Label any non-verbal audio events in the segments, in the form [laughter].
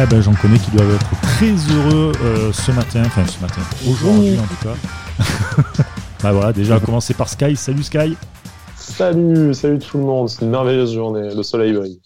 Eh ben, j'en connais qui doivent être très heureux euh, ce matin, enfin ce matin, aujourd'hui en tout cas. [laughs] bah voilà, déjà à commencer par Sky. Salut Sky. Salut, salut tout le monde. C'est une merveilleuse journée. Le soleil brille.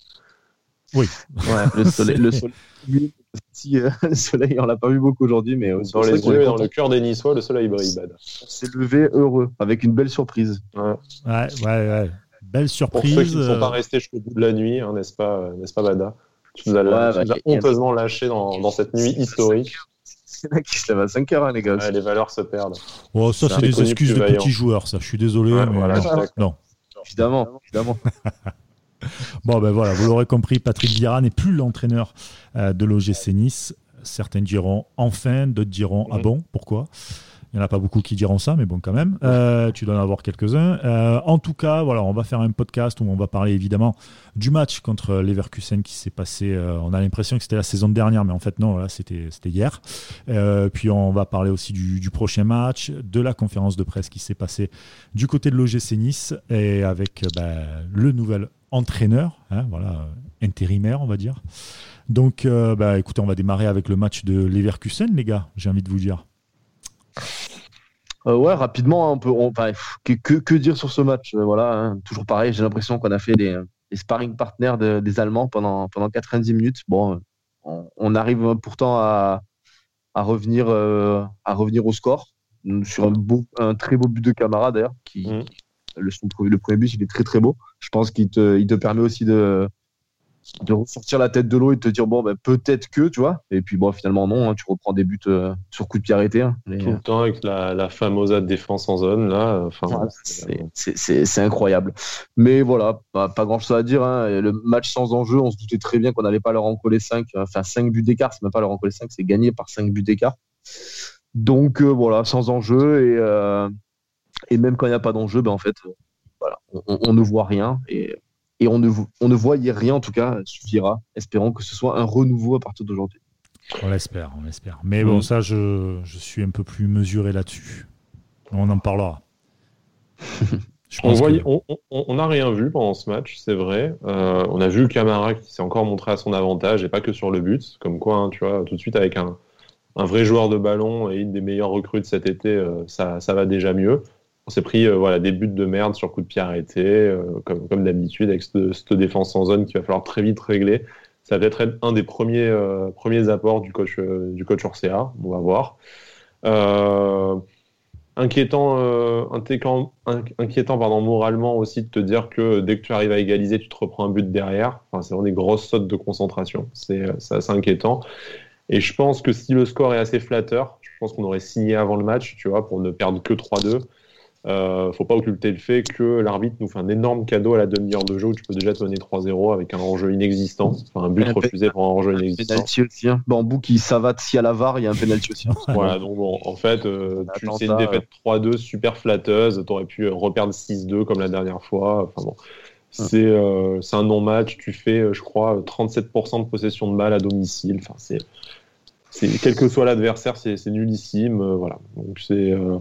Oui. Ouais, le soleil, le soleil, [laughs] si, euh, le soleil, on l'a pas vu beaucoup aujourd'hui, mais euh, Dans les yeux et dans le cœur des Niçois, le soleil brille. Bad. on s'est levé heureux, avec une belle surprise. Ouais. Ouais, ouais, ouais. Belle Pour surprise. ceux qui ne sont pas euh, restés jusqu'au bout de la nuit, hein, n'est-ce pas, euh, n'est-ce pas, Bada? Tu nous as, Ouais, tu bah, nous as y a- honteusement lâché dans, dans cette nuit historique. [laughs] C'est là qui se lève à 5 heures, hein, les gars. Ouais, les valeurs se perdent. Oh, ça, c'est des excuses de vaillant. petits joueurs, ça. Je suis désolé. Ouais, mais voilà, non. Évidemment, évidemment. [laughs] Bon, ben voilà, vous l'aurez compris, Patrick Vieira n'est plus l'entraîneur euh, de l'OGC Nice. Certains diront enfin, d'autres diront ah bon, pourquoi? Il n'y en a pas beaucoup qui diront ça, mais bon, quand même. Euh, tu dois en avoir quelques-uns. Euh, en tout cas, voilà, on va faire un podcast où on va parler évidemment du match contre Leverkusen qui s'est passé. euh, on a l'impression que c'était la saison dernière, mais en fait, non, voilà, c'était hier. Puis on va parler aussi du, prochain match, de la conférence de presse qui s'est passée du côté de l'OGC Nice et avec bah, le nouvel entraîneur, hein, voilà, intérimaire, on va dire. Donc, bah, écoutez, on va démarrer avec le match de Leverkusen, les gars, j'ai envie de vous dire. Euh, ouais, rapidement, hein, on peut, enfin, que, que, que dire sur ce match Euh, Voilà, hein, toujours pareil. J'ai l'impression qu'on a fait des, des sparring partners de- des Allemands pendant, pendant 90 minutes. Bon, on, on arrive pourtant à, à, revenir, euh, à revenir au score euh, sur un, beau, un très beau but de Camara d'ailleurs. Qui, Mhm. le, le premier but, il est très très beau. Je pense qu'il te, il te permet aussi de, de ressortir la tête de l'eau et de te dire bon, ben, peut-être que, tu vois. Et puis bon, finalement, non, hein, tu reprends des buts euh, sur coup de pied arrêté. hein. Mais, Tout euh, le temps avec la, la famosa défense en zone, là. Enfin, voilà, c'est- incroyable. Mais voilà, pas, pas grand chose à dire. hein. Le match sans enjeu, on se doutait très bien qu'on n'allait pas leur en coller 5. Enfin, 5 buts d'écart, c'est même pas leur en coller 5, c'est gagné par 5 buts d'écart. Donc euh, voilà, sans enjeu. Et, euh, et même quand il n'y a pas d'enjeu, ben, en fait, euh, voilà, on, on- on ne voit rien. Et, et on, ne, on ne voyait rien, en tout cas, suffira. Espérons que ce soit un renouveau à partir d'aujourd'hui. On l'espère, on l'espère. Mais bon, Mhm. ça, je, je suis un peu plus mesuré là-dessus. On en parlera. Je On pense voyait- que- on- on- on n'a rien vu pendant ce match, c'est vrai. Euh, on a vu Camara qui s'est encore montré à son avantage et pas que sur le but. Comme quoi, hein, tu vois, tout de suite avec un, un vrai joueur de ballon et une des meilleures recrues de cet été, euh, ça, ça va déjà mieux. On s'est pris euh, voilà, des buts de merde sur coup de pied arrêté, euh, comme, d'habitude, avec cette, défense en zone qu'il va falloir très vite régler. Ça va peut-être être un des premiers, euh, premiers apports du coach, du coach on va voir. Inquiétant, inquiétant moralement aussi de te dire que dès que tu arrives à égaliser, tu te reprends un but derrière. Enfin, c'est vraiment des grosses sautes de concentration. C'est assez inquiétant. Et je pense que si le score est assez flatteur, je pense qu'on aurait signé avant le match, tu vois, pour ne perdre que 3-2. Euh, faut pas occulter le fait que l'arbitre nous fait un énorme cadeau à la demi-heure de jeu où tu peux déjà te mener 3-0 avec un enjeu inexistant, enfin un but Un refusé pour un enjeu inexistant. Penalty aussi. Hein. Bambou qui savate si à la VAR, il y a un penalty aussi. hein. [laughs] Voilà, donc bon, en fait, euh, c'est une défaite 3-2 super flatteuse. Tu aurais pu euh, reperdre 6-2 comme la dernière fois. Enfin bon, c'est euh, un non-match. Tu fais, euh, je crois, euh, 37% de possession de balle à domicile. Enfin, c'est, quel que soit l'adversaire, c'est nullissime. euh, voilà, donc c'est euh,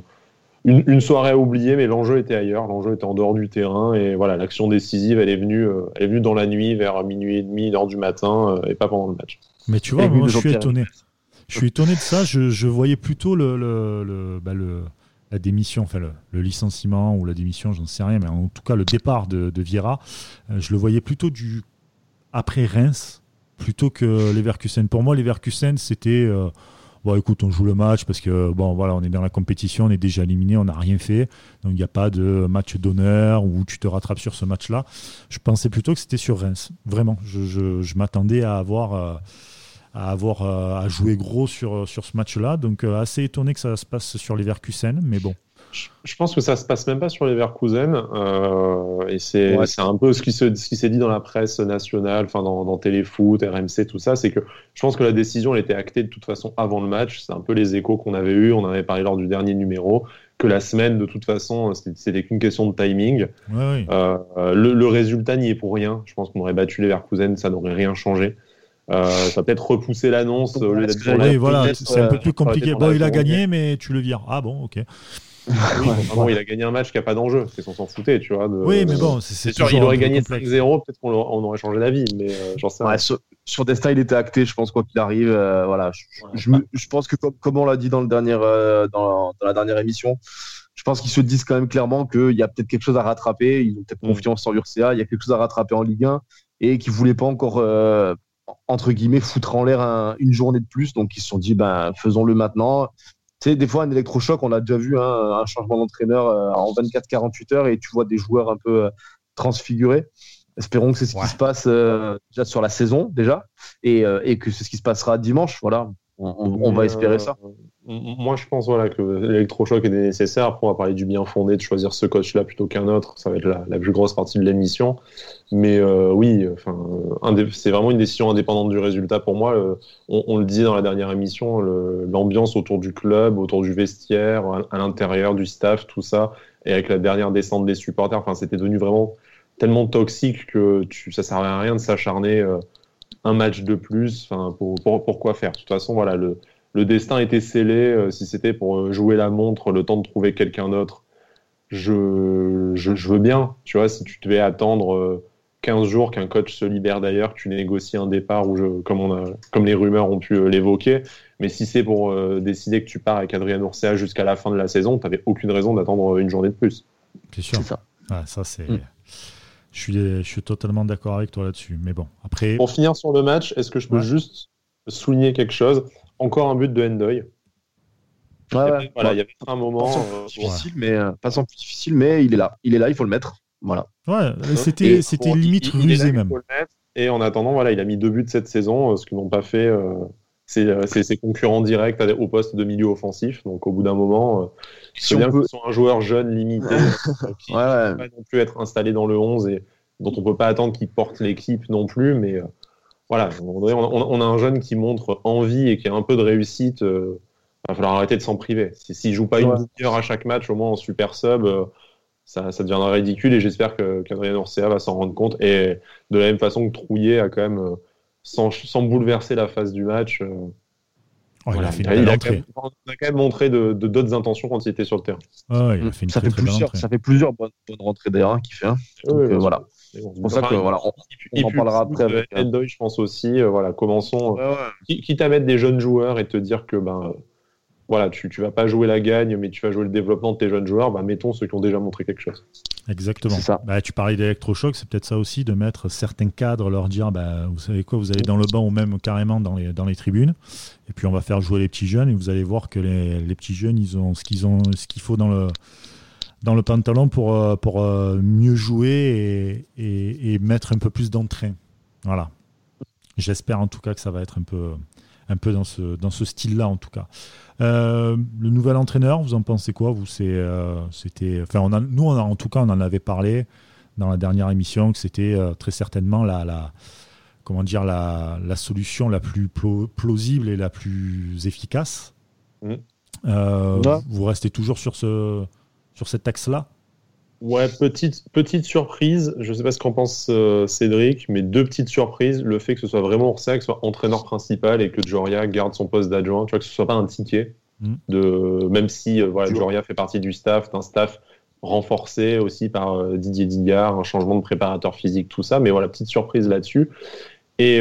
une, une soirée à oublier, mais l'enjeu était ailleurs. L'enjeu était en dehors du terrain et voilà, l'action décisive, elle est venue, euh, elle est venue dans la nuit vers minuit et demi, une heure du matin, euh, et pas pendant le match. Mais tu vois, moi, je suis étonné. Je suis étonné de ça. Je, je voyais plutôt le, le, le- bah, le- la démission, enfin le, le licenciement ou la démission, j'en sais rien, mais en tout cas le départ de, de Vieira, euh, je le voyais plutôt du après Reims plutôt que Leverkusen. Pour moi, Leverkusen, c'était euh, bon, écoute, on joue le match parce que bon, voilà, on est dans la compétition, on est déjà éliminé, on n'a rien fait, donc il n'y a pas de match d'honneur où tu te rattrapes sur ce match-là. Je pensais plutôt que c'était sur Reims, vraiment. Je, m'attendais à avoir euh, euh, à jouer gros sur, sur ce match-là. Donc euh, assez étonné que ça se passe sur les Verkusen, mais bon. Je- pense que ça se passe même pas sur les Verkusen, euh, et c'est Ouais. un peu ce qui se- s'est dit dans la presse nationale, enfin dans, dans Téléfoot, RMC, tout ça, c'est que je pense que la décision elle était actée de toute façon avant le match. C'est un peu les échos qu'on avait eu, on en avait parlé lors du dernier numéro, que la semaine de toute façon c'était- qu'une question de timing. Ouais, ouais. Euh, le, le résultat n'y est pour rien. Je pense qu'on aurait battu les Verkusen, ça n'aurait rien changé. Euh, ça va peut-être repousser l'annonce Oui, Oui, voilà, c'est un euh, peu plus compliqué. Bon, il a gagné, mais tu le vires. Ah bon, ok. Il a gagné un match qui n'a pas d'enjeu, c'est qu'on s'en foutait, tu vois. Oui, mais bon, c'est sûr, il aurait gagné 5-0, peut-être qu'on aurait changé d'avis, mais euh, j'en sais ouais, sur, sur, Destin, il était acté, je pense, quoi qu'il arrive. Euh, voilà, je, je, pense que comme, on l'a dit dans, le dernier, euh, dans, dans, la dernière émission, je pense qu'ils se disent quand même clairement qu'il y a peut-être quelque chose à rattraper. Ils ont peut-être mm. confiance en l'URCA, il y a quelque chose à rattraper en Ligue 1 et qu'ils ne voulaient pas encore entre guillemets, foutre en l'air une journée de plus. Donc, ils se sont dit, ben, faisons-le maintenant. Tu sais, des fois, un électrochoc, on a déjà vu hein, un changement d'entraîneur euh, en 24-48 heures et tu vois des joueurs un peu euh, transfigurés. Espérons que c'est ce qui se passe euh, déjà sur la saison, déjà, et, et que c'est ce qui se passera dimanche. Voilà, on, va espérer ça. Moi, je pense voilà, que l'électrochoc est nécessaire. Après, on va parler du bien fondé de choisir ce coach-là plutôt qu'un autre. Ça va être la, plus grosse partie de l'émission. Mais euh, oui, enfin, c'est vraiment une décision indépendante du résultat pour moi. Euh, on, le disait dans la dernière émission, l'ambiance autour du club, autour du vestiaire, à, l'intérieur du staff, tout ça, et avec la dernière descente des supporters, enfin, c'était devenu vraiment tellement toxique que tu, ça servait à rien de s'acharner. Euh, un match de plus. Enfin, pour, pourquoi faire De toute façon, voilà, le, le destin était scellé. Euh, si c'était pour euh, jouer la montre, le temps de trouver quelqu'un d'autre, je, je, veux bien. Tu vois, si tu devais attendre 15 euh, jours qu'un coach se libère d'ailleurs, que tu négocies un départ, je, comme, on a, comme les rumeurs ont pu l'évoquer. Mais si c'est pour décider que tu pars avec Adrien Ourcea jusqu'à la fin de la saison, tu n'avais aucune raison d'attendre une journée de plus. C'est sûr. ça. ça, c'est. Mm. Je suis, je suis totalement d'accord avec toi là-dessus. Mais bon, après. Pour finir sur le match, est-ce que je peux juste souligner quelque chose? Encore un but de Endoy. voilà, il y avait un moment euh, difficile, mais euh, pas sans plus difficile, mais il est là. Il est là, il faut le mettre. Voilà. Ouais, c'était c'était limite rusé même. Et en attendant, voilà, il a mis deux buts cette saison, euh, ce que n'ont pas fait ses, concurrents directs au poste de milieu offensif. Donc au bout d'un moment, si bien peut... sont un joueur jeune, limité, [laughs] qui ne peut pas non plus être installé dans le 11 et dont on peut pas attendre qu'il porte l'équipe non plus, mais euh, voilà, on, a un jeune qui montre envie et qui a un peu de réussite. Euh, il va falloir arrêter de s'en priver. S'il joue pas une demi-heure à chaque match, au moins en super sub, euh, ça, ça, deviendra ridicule et j'espère qu'Adrien Orcea va s'en rendre compte. Et de la même façon que Trouillet a quand même, sans, sans bouleverser la phase du match, il, a, fait une a, quand même, montré de d'autres intentions quand il était sur le terrain. ça, fait plusieurs, ça fait plusieurs bonnes, bonnes d'ailleurs hein, qu'il fait. Hein. Euh, voilà. C'est pour ça que voilà, on, en parlera après. Avec, euh, je pense aussi. Euh, voilà, commençons. quitte à mettre des jeunes joueurs et te dire que ben voilà, tu ne vas pas jouer la gagne, mais tu vas jouer le développement de tes jeunes joueurs, bah, mettons ceux qui ont déjà montré quelque chose. Exactement. Bah, tu parlais d'électrochoc, c'est peut-être ça aussi, de mettre certains cadres, leur dire, bah, vous savez quoi, vous allez dans le banc ou même carrément dans les, dans les tribunes, et puis on va faire jouer les petits jeunes, et vous allez voir que les, les petits jeunes, ils ont ce qu'ils ont, ce qu'il faut dans le, dans le pantalon pour, euh, pour euh, mieux jouer et, et, et mettre un peu plus d'entrain. Voilà. J'espère en tout cas que ça va être un peu, un peu dans ce, dans ce style-là en tout cas. Euh, le nouvel entraîneur, vous en pensez quoi Vous, c'est, euh, c'était, enfin, on a, nous, on a, en tout cas, on en avait parlé dans la dernière émission que c'était euh, très certainement la, la, comment dire, la, la, solution la plus plausible et la plus efficace. Mmh. Vous restez toujours sur ce, sur cet axe-là? Ouais, petite, petite surprise. Je ne sais pas ce qu'en pense euh, Cédric, mais deux petites surprises. Le fait que ce soit vraiment Orsa, que ce soit entraîneur principal et que Joria garde son poste d'adjoint. Tu vois, que ce soit pas un ticket. Mm. De, même si euh, voilà, Joria fait partie du staff, d'un staff renforcé aussi par euh, Didier Digard, un changement de préparateur physique, tout ça. Mais voilà, petite surprise là-dessus. Et,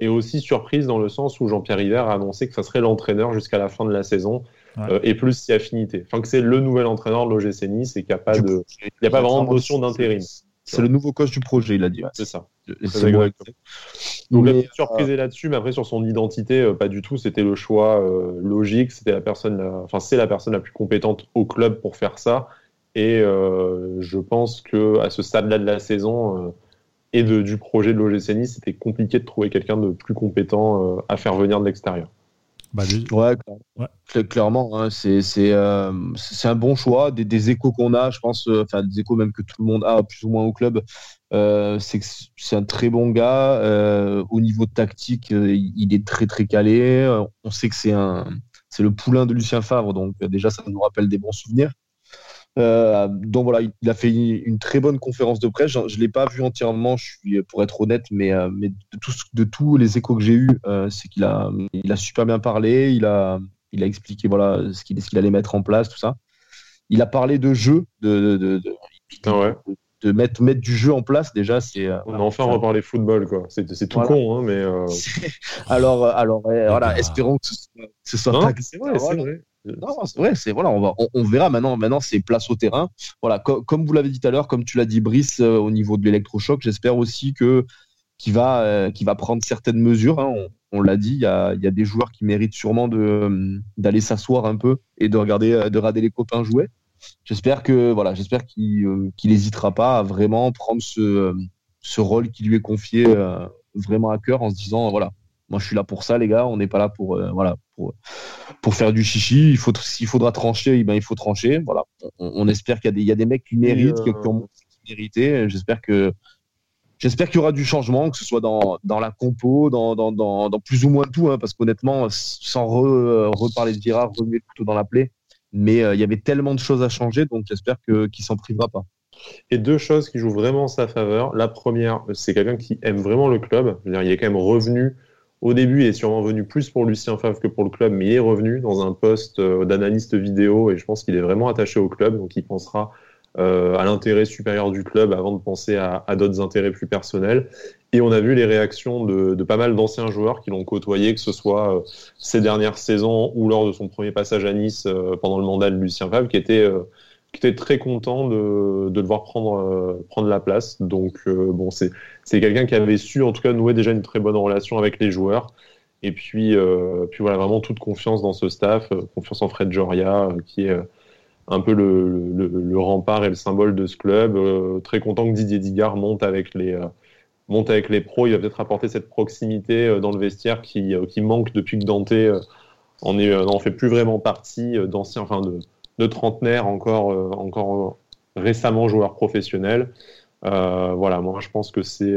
et, aussi surprise dans le sens où Jean-Pierre River a annoncé que ça serait l'entraîneur jusqu'à la fin de la saison. Euh, et plus si affinité. Enfin, que c'est le nouvel entraîneur de l'OGC Nice et qu'il n'y a pas, de, il y a pas vraiment de notion d'intérim. C'est le nouveau coach du projet, il a dit. C'est ça. Donc la petite surprise est là-dessus, mais après sur son identité, euh, pas du tout. C'était le choix euh, logique. C'était la personne, enfin c'est la personne la plus compétente au club pour faire ça. Et je pense que à ce stade-là de la saison et de, du projet de l'OGC Nice, c'était compliqué de trouver quelqu'un de plus compétent à faire venir de l'extérieur. Bah, ouais, clairement, hein, c'est euh, c'est un bon choix. Des, des échos qu'on a, je pense, euh, enfin des échos même que tout le monde a plus ou moins au club, euh, c'est que c'est un très bon gars. au niveau tactique, il est très très calé. On sait que c'est un c'est le poulain de Lucien Favre, donc déjà ça nous rappelle des bons souvenirs. Euh, donc voilà, il a fait une très bonne conférence de presse. Je ne l'ai pas vu entièrement, je suis pour être honnête, mais, euh, mais de, de tous les échos que j'ai eus, euh, c'est qu'il a, il a super bien parlé, il a, il a expliqué voilà, ce qu'il allait mettre en place, tout ça. il a parlé de jeu, de, de, de, ah de mettre, mettre du jeu en place. Déjà, c'est. On a enfin reparlé football, quoi. C'est tout con, hein, mais. [laughs] alors, alors voilà, espérons que ce soit, pas. C'est vrai, c'est vrai. Non, c'est vrai, c'est voilà, on, va, on, verra maintenant. Maintenant, c'est place au terrain. Voilà, comme vous l'avez dit tout à l'heure, comme tu l'as dit, Brice, au niveau de l'électrochoc, j'espère aussi que qui va, euh, qui va prendre certaines mesures. Hein. On, l'a dit, il y a, y a, des joueurs qui méritent sûrement de, d'aller s'asseoir un peu et de regarder, euh, de regarder les copains jouer. J'espère que voilà, j'espère qu'il n'hésitera euh, pas à vraiment prendre ce, ce rôle qui lui est confié vraiment à cœur en se disant voilà, moi je suis là pour ça les gars, on n'est pas là pour voilà pour, pour faire du chichi. Il faut s'il faudra trancher, eh ben il faut trancher. Voilà, on, espère qu'il y a des il y a des mecs qui méritent, qui ont mérité. J'espère que J'espère qu'il y aura du changement, que ce soit dans, dans la compo, dans, dans, dans, plus ou moins tout, hein, parce qu'honnêtement, sans reparler de Vira, remuer le couteau dans la plaie, mais euh, il y avait tellement de choses à changer, donc j'espère qu'il ne s'en privera pas. Et deux choses qui jouent vraiment en sa faveur. La première, c'est quelqu'un qui aime vraiment le club. il est quand même revenu au début, il est sûrement venu plus pour Lucien Favre que pour le club, mais il est revenu dans un poste euh, d'analyste vidéo et je pense qu'il est vraiment attaché au club, donc il pensera euh, à l'intérêt supérieur du club avant de penser à, d'autres intérêts plus personnels. Et on a vu les réactions de, pas mal d'anciens joueurs qui l'ont côtoyé, que ce soit euh, ces dernières saisons ou lors de son premier passage à Nice euh, pendant le mandat de Lucien Favre, qui était, était très content de, le voir prendre, la place. Donc, bon, c'est quelqu'un qui avait su, en tout cas, nouer déjà une très bonne relation avec les joueurs. Et puis, voilà, vraiment toute confiance dans ce staff, confiance en Fred Joria, qui est un peu le, le, rempart et le symbole de ce club. Euh, très content que Didier Digard monte avec les, euh, monte avec les pros. Il va peut-être apporter cette proximité euh, dans le vestiaire qui, qui manque depuis que Dante en, est, en fait plus vraiment partie d'anciens, enfin de, trentenaires encore, encore récemment joueurs professionnels. voilà, moi je pense que c'est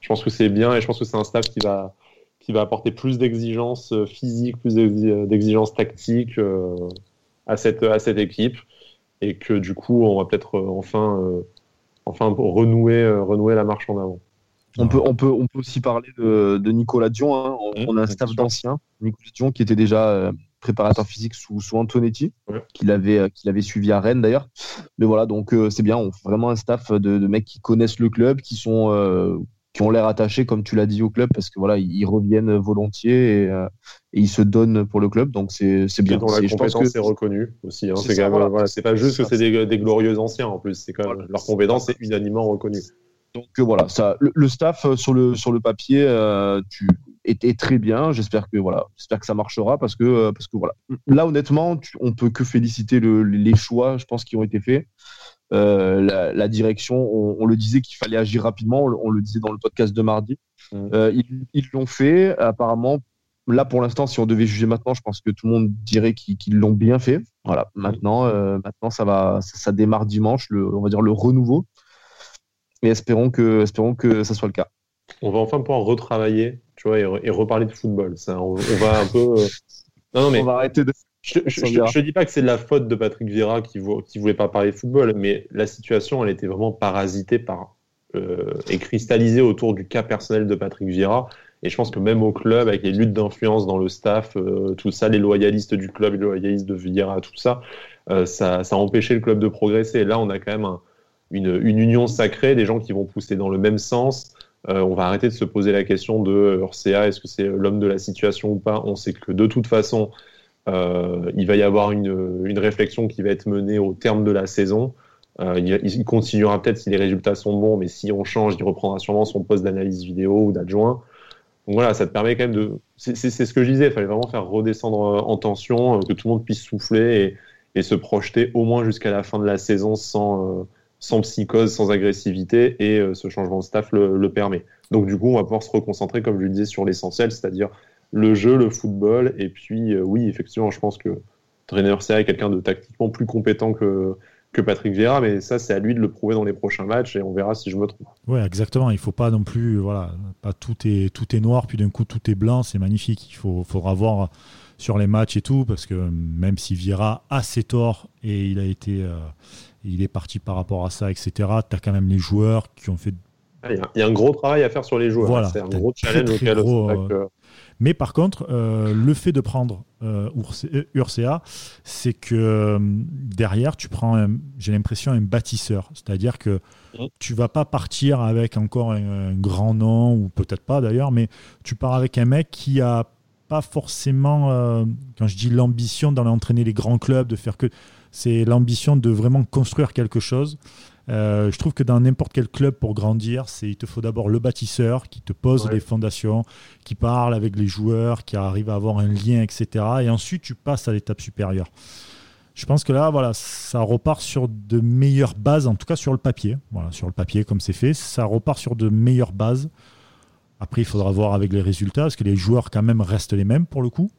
je pense que c'est bien et je pense que c'est un staff qui va qui va apporter plus d'exigences physiques, plus d'exigences tactiques à cette, à cette équipe et que du coup, on va peut-être euh, enfin, euh, enfin renouer, euh, renouer la marche en avant. On peut, on, peut, on peut aussi parler de, de Nicolas Dion. Hein. On, a un staff d'anciens. Nicolas Dion qui était déjà préparateur physique sous, sous Antonetti, qu'il avait, qu'il avait suivi à Rennes d'ailleurs. Mais voilà, donc c'est bien. On fait vraiment un staff de, de, mecs qui connaissent le club, qui sont, qui ont l'air attachés, comme tu l'as dit, au club, parce que voilà, ils reviennent volontiers et, euh, ils se donnent pour le club, donc c'est bien. Dont la compétence est reconnue aussi. Hein. c'est voilà. pas juste que c'est des, glorieux anciens en plus, c'est quand même leur compétence est unanimement reconnue. Donc euh, voilà, ça, le, staff euh, sur le sur le papier tu, était très bien. J'espère que voilà, j'espère que ça marchera parce que parce que voilà, là honnêtement, on peut que féliciter les choix, je pense, qui ont été faits. Euh, la, direction, on, le disait qu'il fallait agir rapidement, on, le disait dans le podcast de mardi. Mm. Euh, ils l'ont fait, apparemment. Là, pour l'instant, si on devait juger maintenant, je pense que tout le monde dirait qu'ils l'ont bien fait. Voilà. Maintenant, euh, maintenant, ça va, ça, démarre dimanche, le, on va dire le renouveau. Et espérons que, espérons que ça soit le cas. On va enfin pouvoir retravailler, tu vois, et, reparler de football. Ça, on, va un peu. Non, non, mais on va arrêter de je ne dis pas que c'est de la faute de Patrick Vieira qui ne voulait pas parler de football, mais la situation, elle était vraiment parasitée par, euh, et cristallisée autour du cas personnel de Patrick Vieira. Et je pense que même au club, avec les luttes d'influence dans le staff, euh, tout ça, les loyalistes du club, les loyalistes de Vieira, tout ça, euh, ça, ça, a empêché le club de progresser. Et là, on a quand même une, une, union sacrée, des gens qui vont pousser dans le même sens. on va arrêter de se poser la question de Urca, est-ce que c'est l'homme de la situation ou pas? On sait que de toute façon, euh, il va y avoir une, une, réflexion qui va être menée au terme de la saison. Euh, il, continuera peut-être si les résultats sont bons, mais si on change, il reprendra sûrement son poste d'analyse vidéo ou d'adjoint. Donc voilà, ça te permet quand même de. C'est ce que je disais, il fallait vraiment faire redescendre euh, en tension, que tout le monde puisse souffler et, et se projeter au moins jusqu'à la fin de la saison sans, sans psychose, sans agressivité, et ce changement de staff le, permet. Donc du coup, on va pouvoir se reconcentrer, comme je le disais, sur l'essentiel, c'est-à-dire le jeu, le football. Et puis, euh, oui, effectivement, je pense que Trainer est quelqu'un de tactiquement plus compétent que, que Patrick Vieira, mais ça, c'est à lui de le prouver dans les prochains matchs et on verra si je me trompe. Oui, exactement. Il faut pas non plus, voilà, tout est, tout est noir, puis d'un coup tout est blanc, c'est magnifique. Il faut, faudra voir sur les matchs et tout, parce que même si Vieira a ses torts et il a été, euh, il est parti par rapport à ça, etc., tu as quand même les joueurs qui ont fait. Il y, a un gros travail à faire sur les joueurs. Voilà, c'est un gros challenge auquel Mais par contre, euh, le fait de prendre euh, Ursea, c'est que derrière, tu prends, j'ai l'impression, un bâtisseur. C'est-à-dire que mmh. tu vas pas partir avec encore un, grand nom, ou peut-être pas d'ailleurs, mais tu pars avec un mec qui a pas forcément, quand je dis l'ambition d'aller entraîner les grands clubs, de faire que. C'est l'ambition de vraiment construire quelque chose. Euh, je trouve que dans n'importe quel club, pour grandir, c'est il te faut d'abord le bâtisseur qui te pose les fondations, qui parle avec les joueurs, qui arrive à avoir un lien, etc. Et ensuite, tu passes à l'étape supérieure. Je pense que là, voilà, ça repart sur de meilleures bases, en tout cas sur le papier. Voilà, sur le papier, comme c'est fait, ça repart sur de meilleures bases. Après, il faudra voir avec les résultats, parce que les joueurs, quand même, restent les mêmes pour le coup.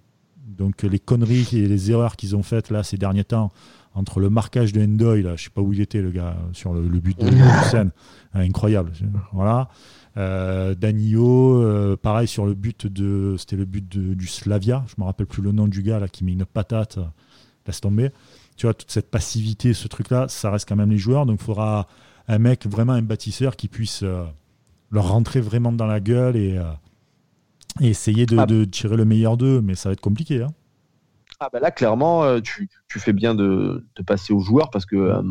Donc, les conneries et les erreurs qu'ils ont faites là ces derniers temps, entre le marquage de Endoy, là, je sais pas où il était le gars, sur le, but de Hussein, incroyable. Voilà. Euh, Danilo, euh, pareil sur le but de, c'était le but du Slavia, je me rappelle plus le nom du gars là qui met une patate, laisse tomber. Tu vois toute cette passivité, ce truc-là, ça reste quand même les joueurs, donc il faudra un mec vraiment un bâtisseur qui puisse euh, leur rentrer vraiment dans la gueule et, essayer de, ah. de, tirer le meilleur d'eux, mais ça va être compliqué. Hein. Ah bah là, clairement, euh, tu, fais bien de, passer aux joueurs parce que euh,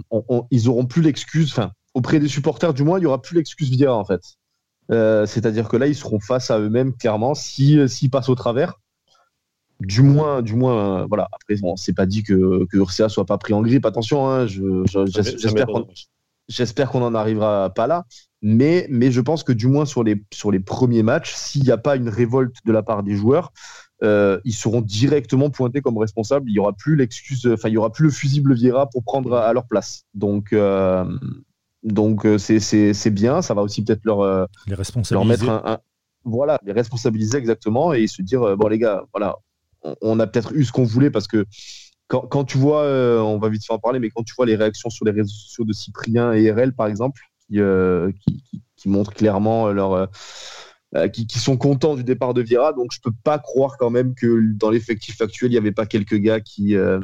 ils auront plus l'excuse, enfin, auprès des supporters du moins, il y aura plus l'excuse Vieira en fait. Euh, c'est-à-dire que là, ils seront face à eux-mêmes clairement si s'ils passent au travers. Du moins, du moins, voilà. Après, bon, c'est pas dit que que Ursa soit pas pris en grippe. Attention, hein, j'espère qu'on n'en arrivera pas là. Mais, mais je pense que du moins sur les, sur les premiers matchs, s'il n'y a pas une révolte de la part des joueurs, euh, ils seront directement pointés comme responsables. Il y aura plus l'excuse, enfin il y aura plus le fusible Vieira pour prendre à, leur place. Donc euh, donc euh, c'est bien. Ça va aussi peut-être leur les leur mettre un, voilà les responsabiliser exactement et se dire bon les gars voilà on, a peut-être eu ce qu'on voulait parce que quand, quand tu vois, on va vite faire en parler, mais quand tu vois les réactions sur les réseaux sociaux de Cyprien et RL, par exemple, qui, qui, qui, qui montrent clairement leur, euh, qui, sont contents du départ de Vieira. Donc je peux pas croire quand même que dans l'effectif actuel, il n'y avait pas quelques gars qui. Euh,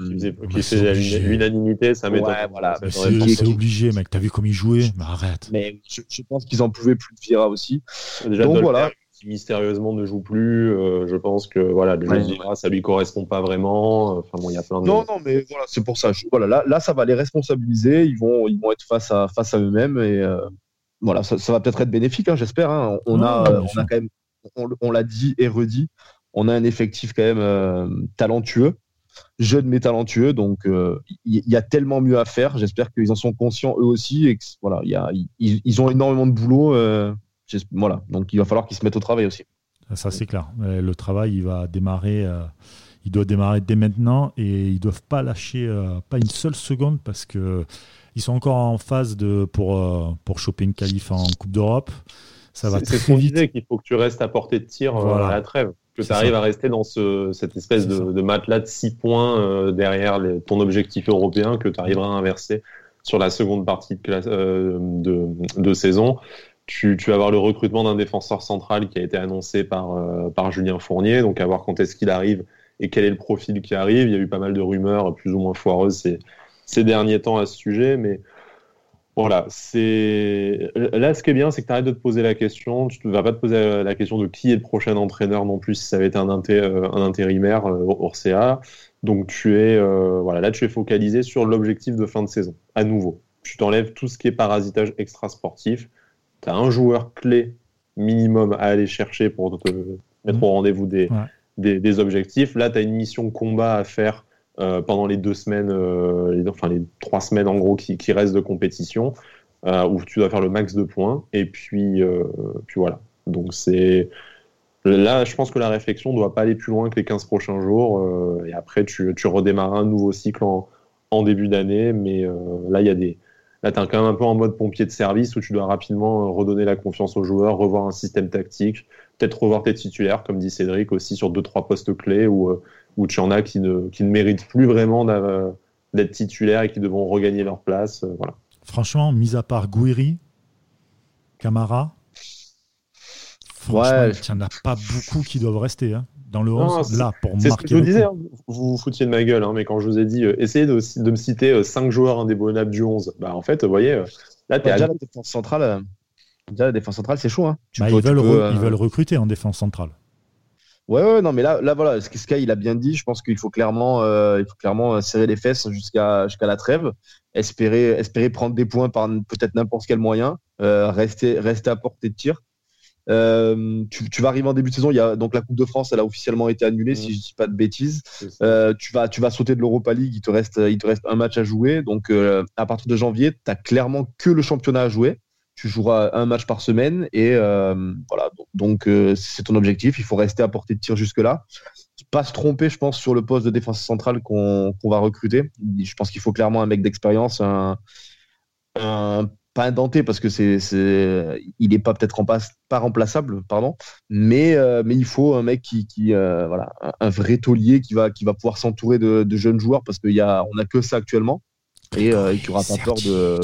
qui faisaient l'unanimité, ça m'étonne. Ouais, voilà. C'est obligé, mec. T'as vu comme il jouait Mais arrête. Mais je, pense qu'ils en pouvaient plus de Vieira aussi. Déjà, donc voilà. Qui mystérieusement ne joue plus. Euh, je pense que voilà, le jeu de Vieira, ça lui correspond pas vraiment. Enfin bon, il y a plein de. Non, non, mais voilà, c'est pour ça. voilà, là, là, ça va les responsabiliser. Ils vont, ils vont être face à face à eux-mêmes et voilà, ça, va peut-être être bénéfique, hein, j'espère. Hein. On, a, euh, on a quand même, on, l'a dit et redit, on a un effectif quand même euh, talentueux, jeune mais talentueux. Donc, il euh, y, a tellement mieux à faire. J'espère qu'ils en sont conscients eux aussi. Et voilà, y a, ils, ont énormément de boulot. Voilà, donc il va falloir qu'ils se mettent au travail aussi. Ça, c'est clair. Le travail, il va démarrer. il doit démarrer dès maintenant et ils doivent pas lâcher pas une seule seconde parce que ils sont encore en phase de, pour, euh, pour choper une qualif en Coupe d'Europe. Ça va très ce vite. qu'il faut que tu restes à portée de tir euh, à la trêve. Que tu arrives à rester dans ce, cette espèce de, de, matelas de 6 points euh, derrière ton objectif européen que tu arriveras à inverser sur la seconde partie de, de, de saison. Tu, vas avoir le recrutement d'un défenseur central qui a été annoncé par, par Julien Fournier, donc à voir quand est-ce qu'il arrive et quel est le profil qui arrive. Il y a eu pas mal de rumeurs plus ou moins foireuses ces, ces derniers temps à ce sujet, mais voilà, c'est là ce qui est bien, c'est que tu arrêtes de te poser la question. Tu ne vas pas te poser la question de qui est le prochain entraîneur non plus si ça avait été un, euh, un intérimaire euh. Donc tu es euh, voilà, là tu es focalisé sur l'objectif de fin de saison. À nouveau, tu t'enlèves tout ce qui est parasitage extra-sportif. Tu as un joueur clé minimum à aller chercher pour te mettre au rendez-vous des, des, des, objectifs. Là, tu as une mission combat à faire euh, pendant les deux semaines, euh, les, enfin les trois semaines en gros qui, qui restent de compétition, euh, où tu dois faire le max de points. Et puis, puis voilà. Donc c'est là, je pense que la réflexion ne doit pas aller plus loin que les 15 prochains jours. et après, tu, tu redémarres un nouveau cycle en, en début d'année. Mais là, il y a des Là, tu es quand même un peu en mode pompier de service où tu dois rapidement redonner la confiance aux joueurs, revoir un système tactique, peut-être revoir tes titulaires, comme dit Cédric, aussi sur deux, trois postes clés où, où tu en as qui ne, qui ne méritent plus vraiment d'être titulaires et qui devront regagner leur place. Euh, voilà. Franchement, mis à part Gouiri, Camara, franchement, il n'y en a pas beaucoup qui doivent rester hein, dans le 11 là pour marquer. Ce que je vous disais, hein. vous vous foutiez de ma gueule, hein, mais quand je vous ai dit, euh, essayez de, de, me citer 5 euh, joueurs indéboulonnables du 11, bah, en fait, vous voyez, là, tu es déjà la défense centrale. Déjà, la défense centrale, c'est chaud. Bah, ils, veulent ils veulent recruter en défense centrale. Ouais, ouais, non, mais là, là voilà, Sky, il a bien dit. Je pense qu'il faut clairement, euh, il faut clairement serrer les fesses jusqu'à jusqu'à la trêve, espérer, espérer prendre des points par peut-être n'importe quel moyen, euh, rester, rester à portée de tir. Euh, tu, tu, vas arriver en début de saison. Il y a donc la Coupe de France, elle a officiellement été annulée, si je dis pas de bêtises. Euh, tu vas, tu vas sauter de l'Europa League. Il te reste, il te reste un match à jouer. Donc euh, à partir de janvier, tu as clairement que le championnat à jouer. Tu joueras un match par semaine et voilà. Donc c'est ton objectif. Il faut rester à portée de tir jusque là. Pas se tromper, je pense, sur le poste de défense centrale qu'on va recruter. Je pense qu'il faut clairement un mec d'expérience, un, un pas indenté parce que c'est, c'est il n'est pas peut-être pas remplaçable, pardon, mais, euh, mais il faut un mec qui, qui euh, voilà, un, vrai taulier qui va, qui va pouvoir s'entourer de, de jeunes joueurs parce qu'on a, on a que ça actuellement et, euh, qui aura pas peur de.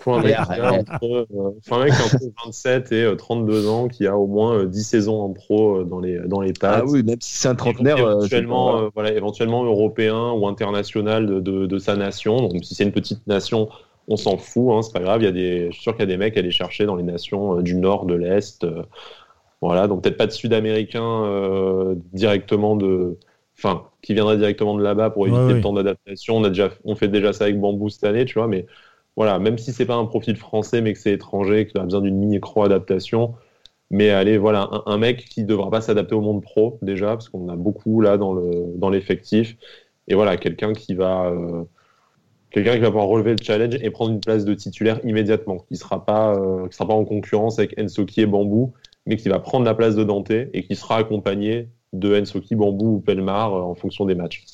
Faut un mec, entre, faut un mec entre [laughs] 27 et 32 ans qui a au moins 10 saisons en pro dans les, dans les pattes. Ah oui, même si c'est un trentenaire. Éventuellement, voilà, éventuellement européen ou international de, de, de, sa nation. Donc si c'est une petite nation, on s'en fout, hein, c'est pas grave. Il y a des, je suis sûr qu'il y a des mecs à aller chercher dans les nations euh, du nord, de l'est. Euh, voilà, donc peut-être pas de Sud-Américains euh, directement de, enfin, qui viendraient directement de là-bas pour éviter le temps d'adaptation. On a déjà, on fait déjà ça avec Bambou cette année, tu vois, mais voilà, même si c'est pas un profil français, mais que c'est étranger, qu'il a besoin d'une micro-adaptation, mais allez, voilà, un, mec qui devra pas s'adapter au monde pro déjà, parce qu'on a beaucoup là dans le dans l'effectif, et voilà, quelqu'un qui va quelqu'un qui va pouvoir relever le challenge et prendre une place de titulaire immédiatement, qui ne sera, pas, euh, sera pas en concurrence avec Ensoki et Bambou, mais qui va prendre la place de Dante et qui sera accompagné de Ensoki, Bambou ou Pelmar euh, en fonction des matchs.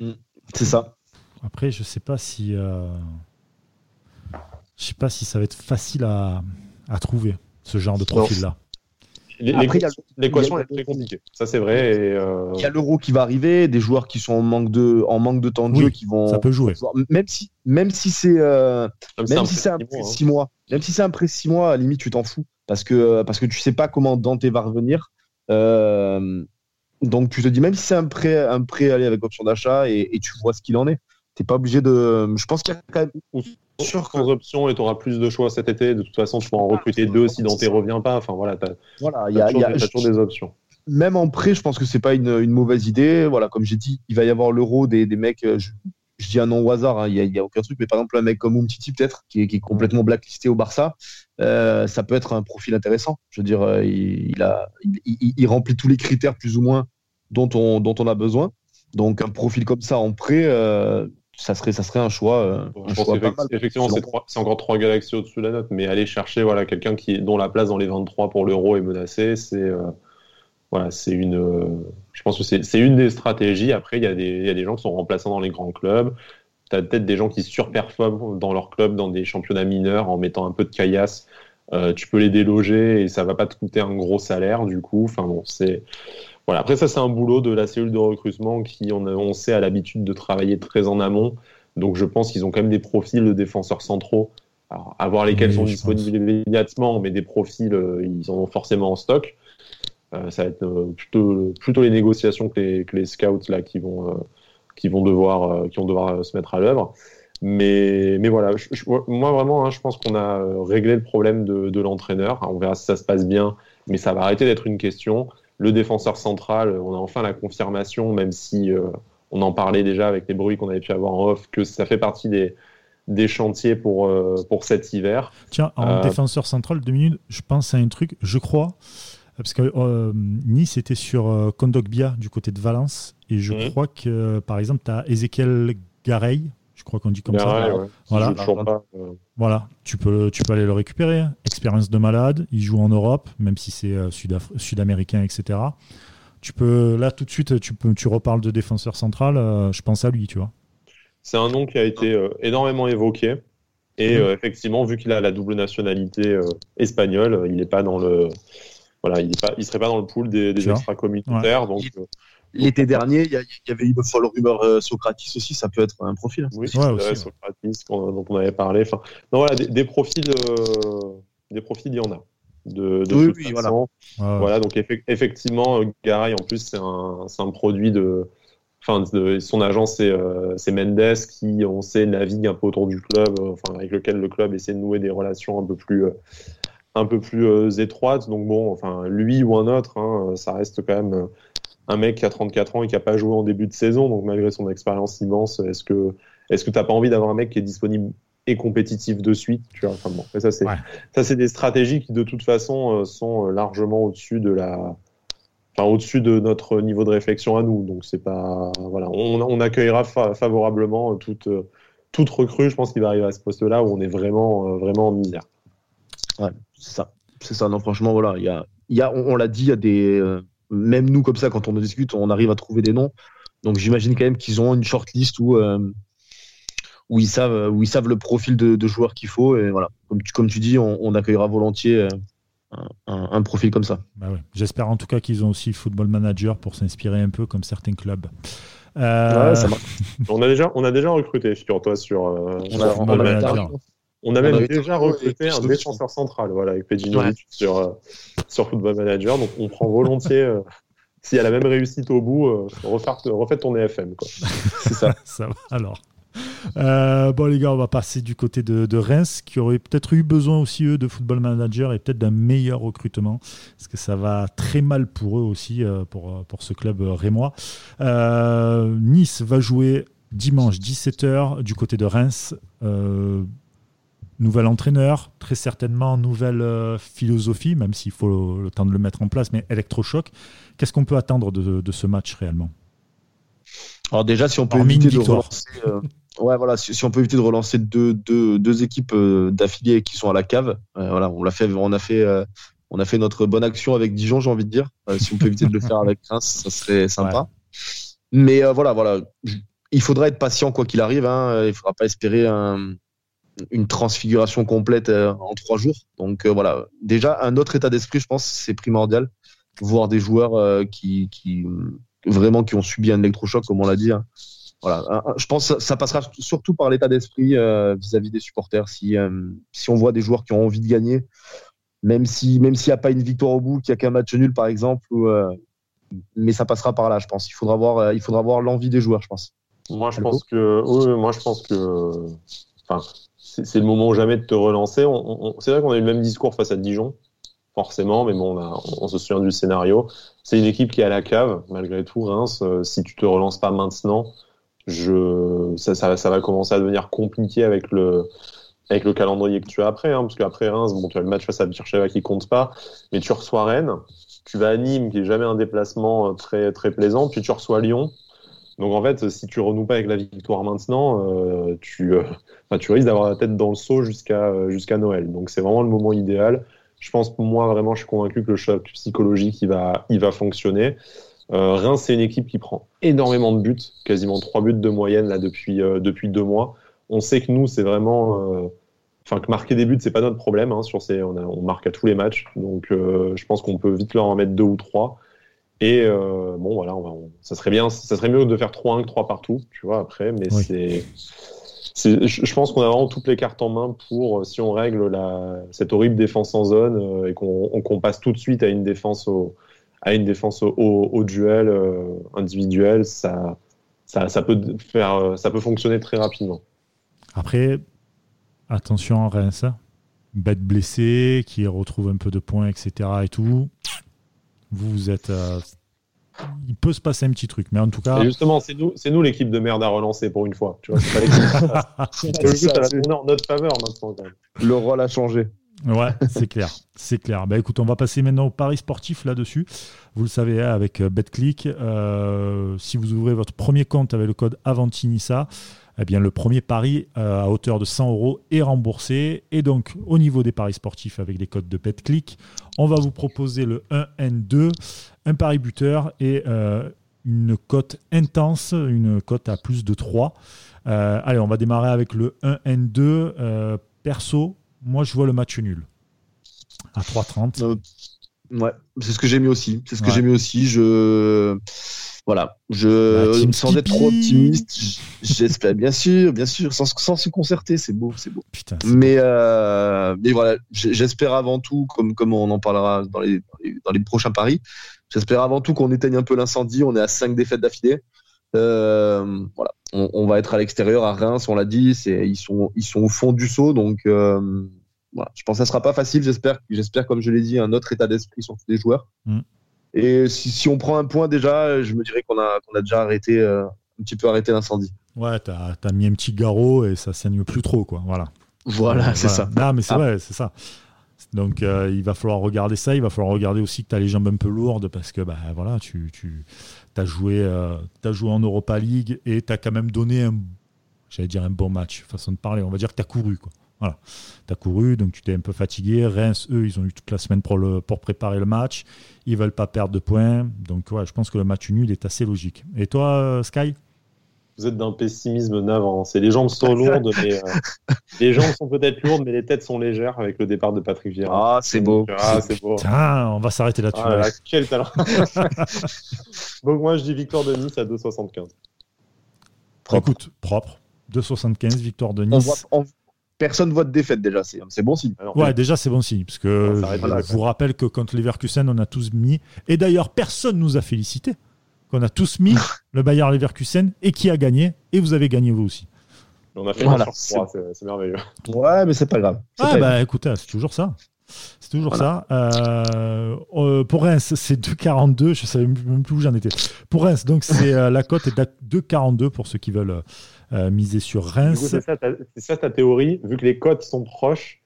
Mm. C'est ça. Après, je sais pas si euh, je sais pas si ça va être facile à, à trouver ce genre de profil-là. L'équation est très compliquée. Ça, c'est vrai. Euh, il y a l'euro qui va arriver, des joueurs qui sont en manque de, en manque de temps de jeu qui vont. Ça peut jouer. Même si, même si c'est, euh, même si c'est un prêt 6 mois, même si c'est un prêt 6 mois, à la limite, tu t'en fous. Parce que, parce que tu sais pas comment Dante va revenir. Euh, donc, tu te dis, même si c'est un prêt, un prêt aller avec option d'achat et, et, tu vois ce qu'il en est. T'es pas obligé de. Je pense qu'il y a quand même sûr sans option et tu auras plus de choix cet été. De toute façon, tu peux en recruter deux si Dante revient pas. Enfin voilà, voilà, il y a, toujours, des options. Même en prêt, je pense que c'est pas une, une, mauvaise idée. Voilà, comme j'ai dit, il va y avoir l'euro des, des, mecs. Euh, je, dis un nom au hasard, hein, il n'y a, a, aucun truc, mais par exemple un mec comme Umtiti peut-être, qui, qui, est complètement blacklisté au Barça, euh, ça peut être un profil intéressant. Je veux dire, euh, il, il a, il, il, remplit tous les critères plus ou moins dont on, dont on a besoin. Donc un profil comme ça en prêt, euh, ça serait, ça serait un choix. Euh, je pense effectivement, c'est encore trois galaxies au-dessus de la note, mais aller chercher voilà, quelqu'un dont la place dans les 23 pour l'euro est menacée, c'est euh, voilà, c'est une. Euh, je pense que c'est une des stratégies. Après, il y, a des, y a des gens qui sont remplaçants dans les grands clubs. Tu as peut-être des gens qui surperforment dans leur club, dans des championnats mineurs, en mettant un peu de caillasse. tu peux les déloger et ça va pas te coûter un gros salaire, du coup. Enfin bon, c'est voilà. Après, ça, c'est un boulot de la cellule de recrutement qui, on, on sait, a l'habitude de travailler très en amont. Donc, je pense qu'ils ont quand même des profils de défenseurs centraux. Alors, à voir lesquels sont disponibles immédiatement, mais des profils, euh, ils en ont forcément en stock. Euh, ça va être euh, plutôt, plutôt les négociations que les, que les scouts là, qui, vont, qui, vont devoir, qui vont devoir se mettre à l'œuvre. Mais, mais voilà, moi vraiment, hein, je pense qu'on a réglé le problème de, de l'entraîneur. On verra si ça se passe bien, mais ça va arrêter d'être une question le défenseur central, on a enfin la confirmation, même si euh, on en parlait déjà avec les bruits qu'on avait pu avoir en off, que ça fait partie des, des chantiers pour, euh, pour cet hiver. Tiens, en euh, défenseur central, deux minutes, je pense à un truc, je crois, parce que Nice était sur Kondogbia du côté de Valence, et je mhm. crois que, par exemple, tu as Ezekiel Garey, je crois qu'on dit comme ça. Voilà. Euh. voilà, tu peux, tu peux aller le récupérer. Expérience de malade, il joue en Europe, même si c'est euh, sud-américain, etc. Tu peux, là, tout de suite, tu, peux, tu reparles de défenseur central, euh, je pense à lui, tu vois. C'est un nom qui a été énormément évoqué. Et mhm. effectivement, vu qu'il a la double nationalité espagnole, il n'est pas dans le. Voilà, il ne serait pas dans le pool des, des extra-communautaires. Donc, L'été dernier, il y, avait une folle rumeur euh, Socratis aussi, ça peut être un profil. Oui, Socratis dont on avait parlé. Enfin, non, voilà, des, profils, euh, des profils, il y en a. De, de oui, oui voilà. voilà. donc effectivement, Garay, en plus, c'est un, un, produit de. Enfin, de, son agent, c'est euh, Mendes, qui, on sait, navigue un peu autour du club, enfin, avec lequel le club essaie de nouer des relations un peu plus un peu plus étroite. Donc bon, enfin, lui ou un autre, hein, ça reste quand même un mec qui a 34 ans et qui n'a pas joué en début de saison. Donc malgré son expérience immense, est-ce que est-ce que t'as pas envie d'avoir un mec qui est disponible et compétitif de suite tu vois? Enfin bon, ça c'est ça c'est des stratégies qui de toute façon sont largement au-dessus de la au-dessus de notre niveau de réflexion à nous. Donc c'est pas voilà, on, accueillera favorablement toute toute recrue. Je pense qu'il va arriver à ce poste-là où on est vraiment vraiment en misère. Ouais, c'est ça, c'est ça. Non, franchement, voilà, il y a, y a, on, l'a dit, il y a des euh, même nous comme ça quand on discute, on arrive à trouver des noms. Donc j'imagine quand même qu'ils ont une shortlist où euh, où ils savent où ils savent le profil de, joueurs qu'il faut et voilà. Comme tu comme tu dis, on, on accueillera volontiers. Euh, un, profil comme ça. Bah J'espère en tout cas qu'ils ont aussi Football Manager pour s'inspirer un peu comme certains clubs. Euh, [laughs] on, a déjà, on a déjà recruté sur toi sur, euh, Football Manager. On a même déjà recruté un défenseur central voilà, avec Pejinovic sur, euh, [laughs] sur Football Manager. Donc on prend volontiers, s'il y a la même réussite au bout, refaites ton EFM. [laughs] C'est ça. ça va alors. Euh, bon, les gars, on va passer du côté de, Reims, qui aurait peut-être eu besoin aussi, eux, de football manager et peut-être d'un meilleur recrutement, parce que ça va très mal pour eux aussi, euh, pour, pour ce club rémois? Euh, nice va jouer dimanche 17h du côté de Reims. Nouvel entraîneur, très certainement nouvelle philosophie, même s'il faut le temps de le mettre en place, mais électrochoc. Qu'est-ce qu'on peut attendre de, de, ce match réellement? Alors déjà, si on peut éviter de relancer, Ouais, voilà, si, on peut éviter de relancer deux, deux, deux équipes euh, d'affiliés qui sont à la cave, euh, voilà, on l'a fait, on a fait, euh, on a fait notre bonne action avec Dijon, j'ai envie de dire. si on peut éviter de le faire avec Reims, ça serait sympa. Mais voilà, voilà, il faudra être patient quoi qu'il arrive. Hein. Il faudra pas espérer une transfiguration complète en trois jours. Donc voilà, déjà un autre état d'esprit, je pense, c'est primordial. Voir des joueurs qui, qui vraiment qui ont subi un électrochoc, comme on l'a dit. Hein voilà, je pense que ça passera surtout par l'état d'esprit euh, vis-à-vis des supporters. Si, euh, si on voit des joueurs qui ont envie de gagner, même si même s'il n'y a pas une victoire au bout, qu'il n'y a qu'un match nul par exemple, euh, mais ça passera par là, je pense. Il faudra voir, il faudra voir l'envie des joueurs, je pense. Moi, je pense que, moi, je pense que, enfin, c'est le moment jamais de te relancer. c'est vrai qu'on a eu le même discours face à Dijon, forcément, mais bon, on, se souvient du scénario. C'est une équipe qui est à la cave, malgré tout, Reims. si tu te relances pas maintenant, je, ça, va commencer à devenir compliqué avec le, avec le calendrier que tu as après, hein, parce qu'après Reims, bon, tu as le match face à Bircheva qui compte pas, mais tu reçois Rennes, tu vas à Nîmes, qui est jamais un déplacement euh, très, très plaisant, puis tu reçois Lyon. Donc en fait, si tu renoues pas avec la victoire maintenant, euh, tu, euh, tu risques d'avoir la tête dans le seau jusqu'à jusqu'à Noël. Donc c'est vraiment le moment idéal. Je pense, moi, vraiment, je suis convaincu que le choc psychologique, il va, il va fonctionner. Euh, Reims, c'est une équipe qui prend énormément de buts, quasiment trois buts de moyenne là depuis euh, depuis deux mois. On sait que nous, c'est vraiment, euh, enfin que marquer des buts, c'est pas notre problème. Hein, sur ces, on, marque à tous les matchs, donc je pense qu'on peut vite leur en mettre deux ou trois. Et bon, voilà, on va, ça serait bien, ça serait mieux de faire 3-1 que 3 partout, tu vois, après, mais c'est. Je pense qu'on a vraiment toutes les cartes en main pour, si on règle la, cette horrible défense en zone et qu'on passe tout de suite à une défense au, à une défense au, duel euh, individuel, ça, ça, peut faire, euh, ça peut fonctionner très rapidement. Après, attention à Reims, bête blessée, qui retrouve un peu de points, etc. et tout. Vous, vous êtes. Euh, il peut se passer un petit truc, mais en tout cas. justement, c'est nous, c'est nous l'équipe de merde à relancer pour une fois. Tu vois, c'est pas l'équipe. [laughs] notre faveur maintenant. Le rôle a changé. Ouais, c'est clair. C'est clair. Bah écoute, on va passer maintenant au pari sportif là-dessus. Vous le savez, hein, avec euh, BetClick, euh, si vous ouvrez votre premier compte avec le code Avantinissa, eh bien le premier pari euh, à hauteur de 100 euros est remboursé. Et donc, au niveau des paris sportifs avec les codes de BetClick, on va vous proposer le 1N2, un pari buteur et une cote intense, une cote à plus de 3. allez, on va démarrer avec le 1N2. perso, moi, je vois le match nul à 3,30. Ouais, c'est ce que j'ai mis aussi. C'est ce que j'ai mis aussi. Je voilà, je sans être trop optimiste, j'espère bien sûr, bien sûr, sans, sans se concerter, c'est beau, c'est beau. mais euh, mais voilà, j'espère avant tout, comme comme on en parlera dans les dans les prochains paris, j'espère avant tout qu'on éteigne un peu l'incendie. On est à 5 défaites d'affilée. Euh, voilà, on, va être à l'extérieur à Reims, on l'a dit, c'est ils sont ils sont au fond du saut, donc euh, Voilà. Je pense que ça sera pas facile. J'espère, j'espère, comme je l'ai dit, un autre état d'esprit sur tous les joueurs. Mm. Et si, si, on prend un point déjà, je me dirais qu'on a, qu'on a déjà arrêté, euh, un petit peu arrêté l'incendie. Ouais, t'as as mis un petit garrot et ça saigne plus trop, quoi. Voilà. Voilà, c'est ça. Non, mais c'est Ah. vrai, c'est ça. Donc euh, il va falloir regarder ça. Il va falloir regarder aussi que tu as les jambes un peu lourdes parce que bah, voilà, tu, tu as, joué, euh, as joué en Europa League et tu as quand même donné un, j'allais dire un bon match, façon de parler. On va dire que tu as couru. Quoi. Voilà. Tu as couru, donc tu t'es un peu fatigué. Reims, eux, ils ont eu toute la semaine pour, le, pour préparer le match. Ils veulent pas perdre de points. Donc ouais, je pense que le match nul est assez logique. Et toi, euh, Sky? Vous êtes d'un pessimisme navrant. C'est les jambes sont lourdes, mais euh, [laughs] les jambes sont peut-être lourdes, mais les têtes sont légères avec le départ de Patrick Vieira. Ah, c'est beau. Ah, c'est beau. Tiens, on va s'arrêter là-dessus. Ah là quel talent. [laughs] Donc moi, je dis victoire de Nice à 2,75. Écoute, propre. 2,75, victoire de On Nice. voit, on- personne voit de défaite déjà. C'est, bon signe. Alors, Ouais, déjà c'est bon signe, parce que je là, vous rappelle que contre Leverkusen, on a tous mis, et d'ailleurs personne nous a félicité, qu'on a tous mis [laughs] le Bayern Leverkusen et qui a gagné, et vous avez gagné vous aussi. On a fait Voilà, c'est merveilleux. Ouais, mais c'est pas grave. Ah pas- bah écoutez, c'est toujours ça. C'est toujours ça. Euh, euh, pour Reims, c'est 2,42. Je savais même plus où j'en étais. Pour Reims, donc c'est euh, la cote est à 2,42 pour ceux qui veulent euh, miser sur Reims. c'est ça, ta- c'est ça ta théorie, vu que les cotes sont proches,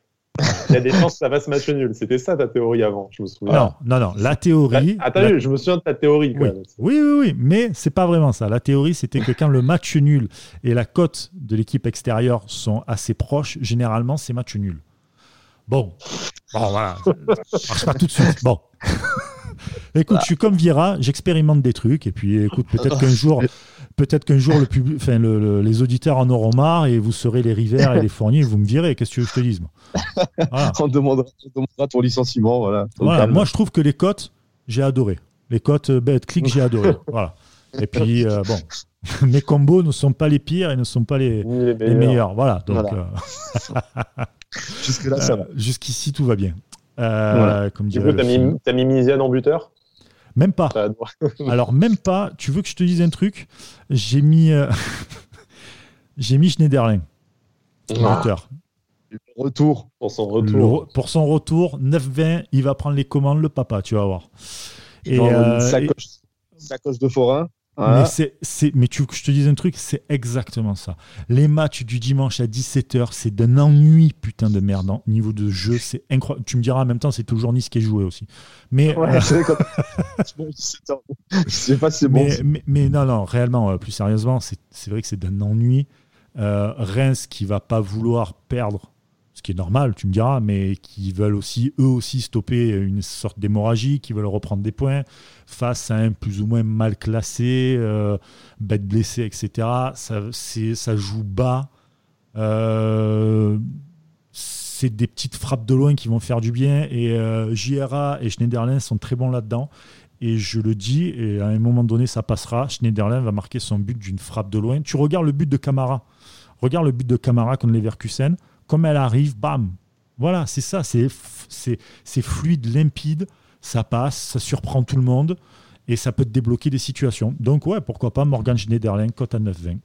il y a des chances que ça fasse match nul. C'était ça ta théorie avant, je me souviens. Non, non, non. La théorie. Ah, Attends, la- je me souviens de ta théorie quand Oui. même. Oui, oui, oui, mais c'est pas vraiment ça. La théorie, c'était que quand le match nul et la cote de l'équipe extérieure sont assez proches, généralement, c'est match nul. Bon, bon voilà, ça marche pas tout de suite. Bon, [laughs] écoute, je suis comme Vieira, j'expérimente des trucs et puis écoute, peut-être qu'un jour, peut-être qu'un jour, le public, enfin, le- le- les auditeurs en auront marre et vous serez les Rivers et les [laughs] Fourniers, et vous me virez. Qu'est-ce que je te dise Voilà. [laughs] On demandera, on demandera ton licenciement. Voilà. Moi, je trouve que les cotes, j'ai adoré. Les cotes euh, bet click, j'ai adoré. [laughs] voilà. Et puis, euh, bon, mes combos ne sont pas les pires et ne sont pas les, meilleurs. Voilà. Donc, Voilà. euh, Jusque-là, ça va. euh, jusqu'ici, tout va bien. Comme Du coup, t'as mis, mis Misian en buteur? Même pas. [laughs] Alors, même pas. Tu veux que je te dise un truc? J'ai mis, euh, [laughs] j'ai mis Schneiderlin, Ah, Retour. Pour son retour. re- pour son retour, 9-20, il va prendre les commandes, le papa, tu vas voir. Et, euh, une et- sacoche, sacoche de forain. Mais, Voilà. c'est, c'est, mais tu veux que je te dise un truc, c'est exactement ça. Les matchs du dimanche à 17h, c'est d'un ennui, putain de merde. Au niveau de jeu, c'est incroyable. Tu me diras en même temps, c'est toujours Nice qui est joué aussi. Mais, Ouais, euh, c'est vrai, [laughs] quand- C'est bon, 17 ans. Je sais pas si c'est bon. mais, mais, mais non, non, réellement, euh, plus sérieusement, c'est, c'est vrai que c'est d'un ennui. Euh, Reims qui va pas vouloir perdre, ce qui est normal, tu me diras, mais qui veulent aussi, eux aussi, stopper une sorte d'hémorragie, qui veulent reprendre des points face à un plus ou moins mal classé, euh, bête blessée, etc. Ça, ça joue bas. Euh, c'est des petites frappes de loin qui vont faire du bien. Et euh, JRA et Schneiderlin sont très bons là-dedans. Et je le dis, et à un moment donné, ça passera. Schneiderlin va marquer son but d'une frappe de loin. Tu regardes le but de Camara. Regarde le but de Camara contre Leverkusen. Comme elle arrive, bam. Voilà, c'est ça. C'est, fluide, limpide. Ça passe, ça surprend tout le monde. Et ça peut te débloquer des situations. Donc, ouais, pourquoi pas Morgan Schneiderlin, cote à 9,20.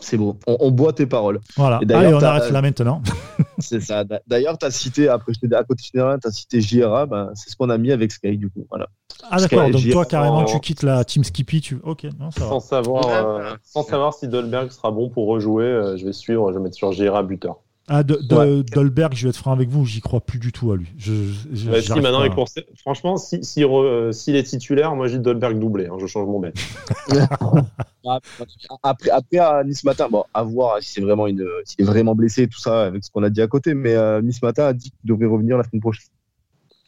C'est beau. On, on boit tes paroles. Voilà. Et d'ailleurs, Allez, on arrête là maintenant. [laughs] C'est ça. D'a- D'ailleurs, tu as cité, après, je t'ai- à côté de Schneiderlin, tu as cité JRA. Ben, c'est ce qu'on a mis avec Sky, du coup. Voilà. Ah, d'accord. Donc, toi, carrément, tu quittes la Team Skippy. Tu... Ok, non, ça va. Sans savoir, Ouais. euh, sans savoir si Dolberg sera bon pour rejouer, euh, je vais suivre, je vais mettre sur Gira buteur. Ah, de, de- Ouais. Dolberg, je vais être franc avec vous, j'y crois plus du tout à lui. Je, je- Bah, si maintenant il court- franchement, si, si re- s'il est titulaire, moi dis Dolberg doublé, hein, je change mon bet. [laughs] Après, après à Nice Matin, bon, à voir si c'est vraiment une, s'il est vraiment blessé, tout ça, avec ce qu'on a dit à côté. Mais euh, Nice Matin a dit qu'il devrait revenir la semaine prochaine.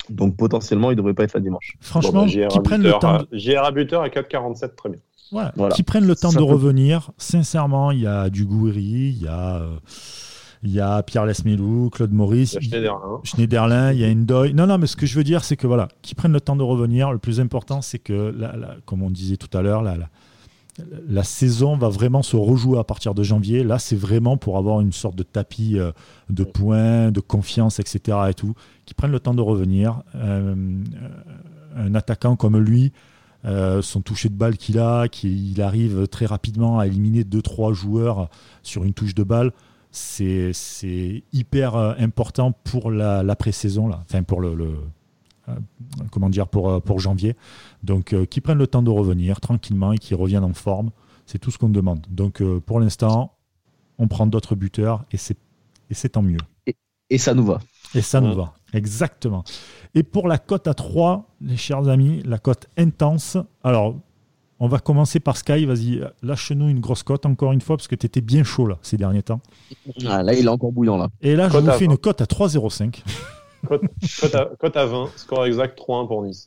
Donc potentiellement, il devrait pas être là dimanche. Franchement, Bon, bah, JRA qu'ils prennent le buteur, temps. buteur à 4,47, très bien. Ouais, Voilà. Qui prennent le temps Ça de peut- revenir. Sincèrement, il y a du Gouiri, il y a, euh, il y a Pierre Lesmelou, Claude Maurice, Il y a il- Schneiderlin. Schneiderlin, il y a Ndoye. Non, non, mais ce que je veux dire, c'est que voilà, qui prennent le temps de revenir. Le plus important, c'est que, comme on disait tout à l'heure, la, saison va vraiment se rejouer à partir de janvier. Là, c'est vraiment pour avoir une sorte de tapis euh, de points, de confiance, etc. Et tout. Qui prennent le temps de revenir. Euh, euh, un attaquant comme lui, euh, son toucher de balle qu'il a, qu'il arrive très rapidement à éliminer 2-3 joueurs sur une touche de balle. C'est hyper important pour la, la pré-saison, là. enfin pour le, le comment dire, pour, pour janvier. Donc, qu'ils prennent le temps de revenir tranquillement et qu'ils reviennent en forme. C'est tout ce qu'on demande. Donc, pour l'instant, on prend d'autres buteurs et c'est tant mieux. Et, ça nous va. Et ça nous va, exactement. Et pour la cote à 3, les chers amis, la cote intense. Alors, on va commencer par Sky. Vas-y, lâche-nous une grosse cote encore une fois, parce que tu étais bien chaud là, ces derniers temps. Ah, là, il est encore bouillant là. Et là, je vous fais une cote à 3,05. Cote, cote, à, 20, score exact 3-1 pour Nice.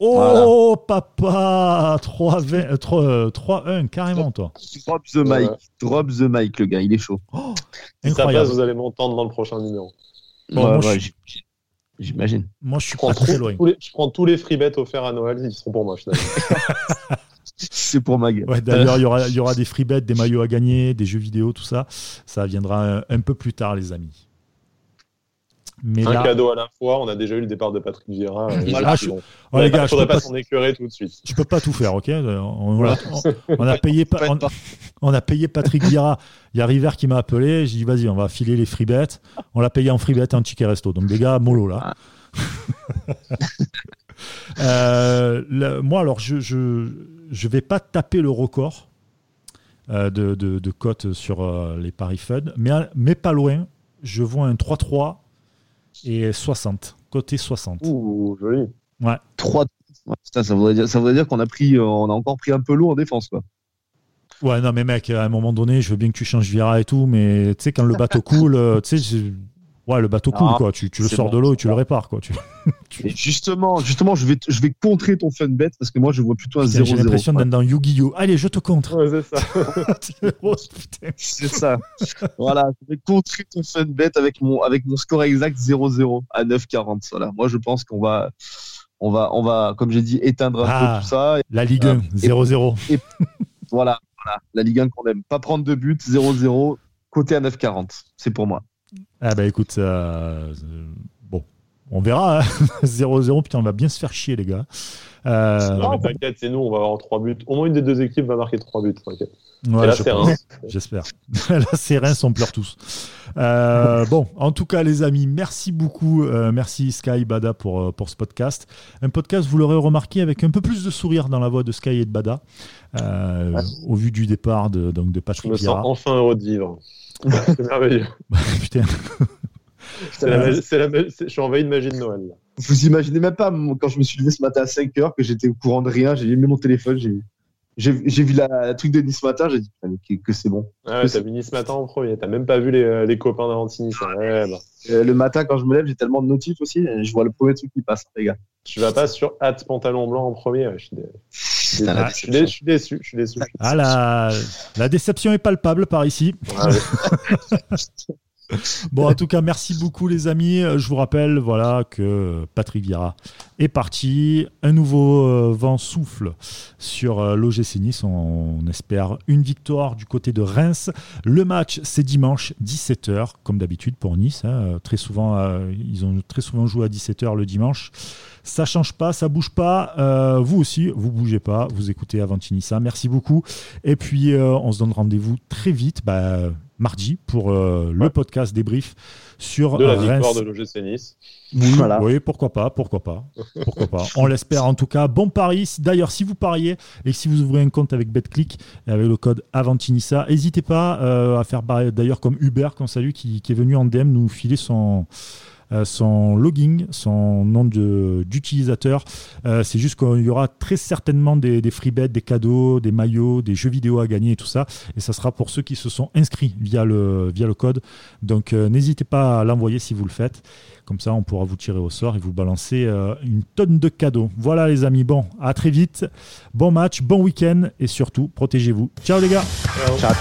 Oh, papa 3-1, 3, carrément, toi. Drop the mic, drop the mic, le gars, il est chaud. Oh, si ça passe, vous allez m'entendre dans le prochain numéro. J'imagine. Moi, je suis pas très loin. je prends tous les free bets offerts à Noël, ils seront pour moi, [laughs] C'est pour ma gueule. Ouais, D'ailleurs, il y aura, [laughs] y aura des free bets, des maillots à gagner, des jeux vidéo, tout ça. Ça viendra un peu plus tard, les amis un cadeau à la fois. On a déjà eu le départ de Patrick Vieira. Voilà, je... les gars, faudrait pas s'en écœurer tout de suite. Je peux pas tout faire, ok? On, a payé, [laughs] [laughs] on, a payé Patrick Vieira. Il y a River qui m'a appelé. J'ai dit vas-y, on va filer les free bets. On l'a payé en free bet un ticket resto. Donc les gars, mollo là. euh, moi, alors, je, je, je vais pas taper le record. Euh, de, de, de cote sur euh, les paris fun, mais, mais pas loin. Je vois un 3-3 et 60. Côté 60. Ouh, joli. Ouais. 3 ça voudrait dire, ça voudrait dire qu'on a pris, euh, on a encore pris un peu lourd en défense, quoi. Ouais, non, mais mec, à un moment donné, je veux bien que tu changes Vira et tout, mais tu sais, quand le bateau [laughs] coule, tu sais, Ouais, le bateau coule, quoi. Tu, tu le sors de l'eau et tu le répares, quoi. Tu... [laughs] justement, justement, je vais, je vais contrer ton fun bet parce que moi, je vois plutôt un 0 J'ai l'impression d'être dans Yu-Gi-Oh! Allez, je te contre. Ouais, c'est ça. [laughs] C'est ça. voilà, je vais contrer ton fun bet avec mon, avec mon score exact 0-0 à 9,40. Voilà. Moi, je pense qu'on va, on va, on va, comme j'ai dit, éteindre un peu ah, tout ça. la Ligue 1, 0-0. Voilà, voilà, la Ligue 1 qu'on aime. Pas prendre de but, 0-0, côté à 9,40. C'est pour moi. Ah bah écoute, euh, bon, on verra. 0-0, hein. [laughs] putain, on va bien se faire chier, les gars. Euh... Non, t'inquiète, c'est nous, on va avoir 3 buts. Au moins une des deux équipes va marquer 3 buts, t'inquiète. Ouais, là. J'espère. [laughs] là, c'est Reims, on pleure tous. Euh, bon, en tout cas, les amis, merci beaucoup. Euh, merci Sky Bada pour, pour ce podcast. Un podcast, vous l'aurez remarqué, avec un peu plus de sourire dans la voix de Sky et de Bada, euh, au vu du départ de, donc, de Patrick Je me sens enfin heureux de vivre. C'est [laughs] merveilleux. Putain. [laughs] C'est la, la, je suis envahi de magie de Noël. Vous imaginez même pas, quand je me suis levé ce matin à 5 heures, que j'étais au courant de rien, j'ai mis mon téléphone, j'ai j'ai vu la, truc de Nice ce matin, j'ai dit que, que c'est bon. Ah ouais, t'as vu Nice matin en premier, t'as même pas vu les, les copains d'Avanti Ouais, bah. euh, le matin, quand je me lève, j'ai tellement de notifs aussi, je vois le premier truc qui passe, les gars. Tu vas pas sur hâte pantalon blanc en premier, je suis, je suis déçu. Je suis déçu. Ah, la, la déception est palpable par ici. Ah, [laughs] bon, en tout cas, merci beaucoup, les amis. Je vous rappelle voilà, que Patrick Vieira est parti. Un nouveau euh, vent souffle sur euh, l'OGC Nice. On, espère une victoire du côté de Reims. Le match, c'est dimanche, 17h, comme d'habitude pour Nice. Hein. Très souvent, euh, ils ont très souvent joué à 17h le dimanche. Ça change pas, ça bouge pas. vous aussi, vous bougez pas. Vous écoutez Avantinissa. Merci beaucoup. Et puis, on se donne rendez-vous très vite. Bah, mardi pour euh, le podcast débrief sur de la victoire de l'OGC Nice. Oui, pourquoi pas, pourquoi pas, pourquoi pas. On l'espère en tout cas. Bon pari. D'ailleurs, si vous pariez et si vous ouvrez un compte avec BetClick avec le code Avantinissa, n'hésitez pas euh, à faire d'ailleurs comme Hubert, qu'on salue, qui, qui, est venu en DM nous filer son euh, son login, son nom d'utilisateur. Euh, c'est juste qu'il y aura très certainement des, des des cadeaux, des maillots, des jeux vidéo à gagner et tout ça. Et ça sera pour ceux qui se sont inscrits via le, code. Donc euh, n'hésitez pas à l'envoyer si vous le faites. Comme ça, on pourra vous tirer au sort et vous balancer une tonne de cadeaux. Voilà les amis. Bon, à très vite. Bon match, bon week-end et surtout, protégez-vous. Ciao les gars. ciao.